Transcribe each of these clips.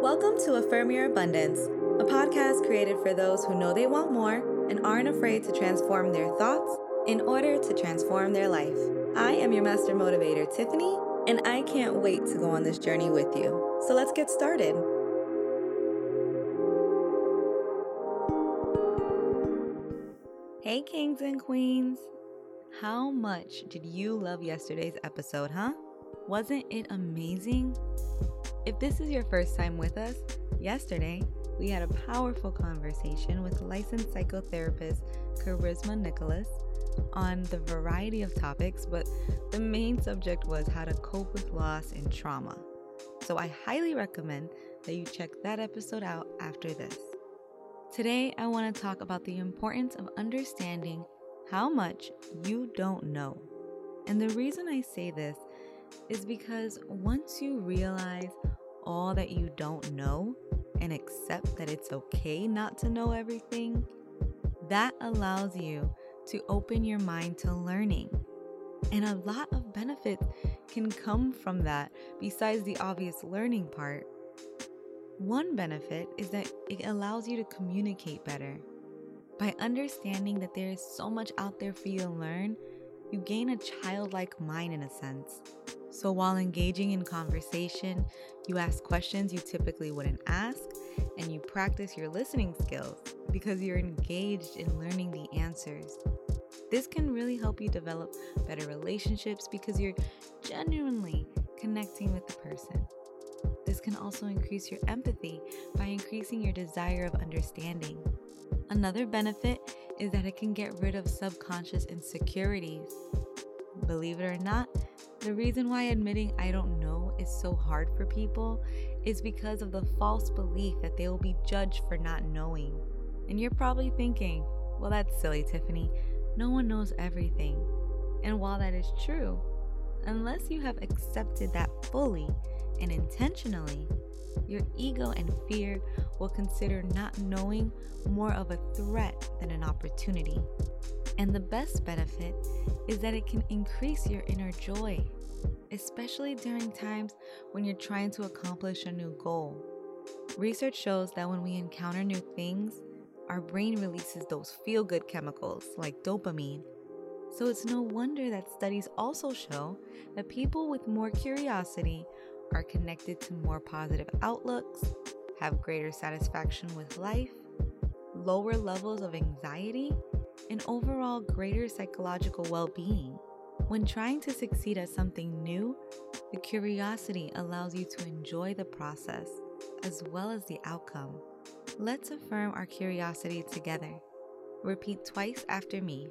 Welcome to Affirm Your Abundance, a podcast created for those who know they want more and aren't afraid to transform their thoughts in order to transform their life. I am your master motivator, Tiffany, and I can't wait to go on this journey with you. So let's get started. Hey, kings and queens. How much did you love yesterday's episode, huh? Wasn't it amazing? If this is your first time with us, yesterday we had a powerful conversation with licensed psychotherapist Charisma Nicholas on the variety of topics, but the main subject was how to cope with loss and trauma. So I highly recommend that you check that episode out after this. Today, I want to talk about the importance of understanding how much you don't know. And the reason I say this is because once you realize all that you don't know and accept that it's okay not to know everything, that allows you to open your mind to learning. And a lot of benefits can come from that besides the obvious learning part. One benefit is that it allows you to communicate better. By understanding that there is so much out there for you to learn, you gain a childlike mind in a sense. So while engaging in conversation, you ask questions you typically wouldn't ask, and you practice your listening skills because you're engaged in learning the answers. This can really help you develop better relationships because you're genuinely connecting with the person. This can also increase your empathy by increasing your desire of understanding. Another benefit is that it can get rid of subconscious insecurities. Believe it or not, the reason why admitting I don't know is so hard for people is because of the false belief that they will be judged for not knowing. And you're probably thinking, well, that's silly, Tiffany. No one knows everything. And while that is true, unless you have accepted that fully and intentionally, your ego and fear will consider not knowing more of a threat than an opportunity. And the best benefit is that it can increase your inner joy, especially during times when you're trying to accomplish a new goal. Research shows that when we encounter new things, our brain releases those feel good chemicals like dopamine. So it's no wonder that studies also show that people with more curiosity are connected to more positive outlooks, have greater satisfaction with life, lower levels of anxiety, and overall greater psychological well being. When trying to succeed at something new, the curiosity allows you to enjoy the process as well as the outcome. Let's affirm our curiosity together. Repeat twice after me.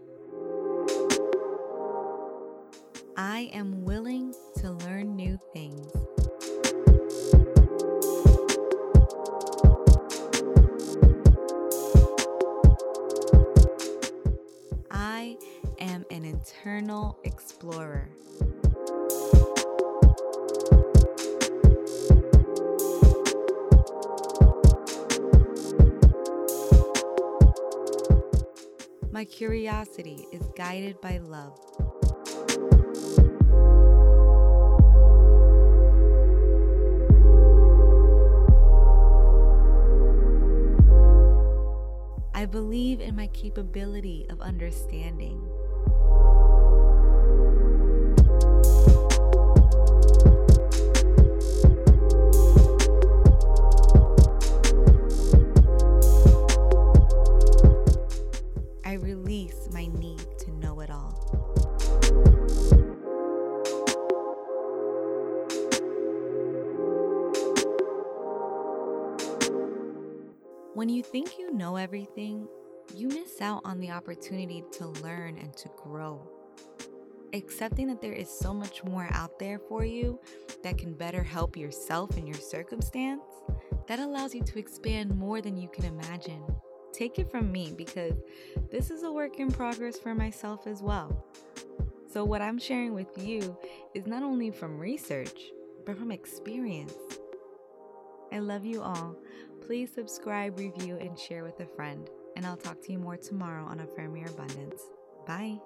I am willing to learn new things. Explorer. My curiosity is guided by love. I believe in my capability of understanding. When you think you know everything, you miss out on the opportunity to learn and to grow. Accepting that there is so much more out there for you that can better help yourself and your circumstance, that allows you to expand more than you can imagine. Take it from me because this is a work in progress for myself as well. So, what I'm sharing with you is not only from research, but from experience. I love you all. Please subscribe, review, and share with a friend. And I'll talk to you more tomorrow on Affirm Your Abundance. Bye.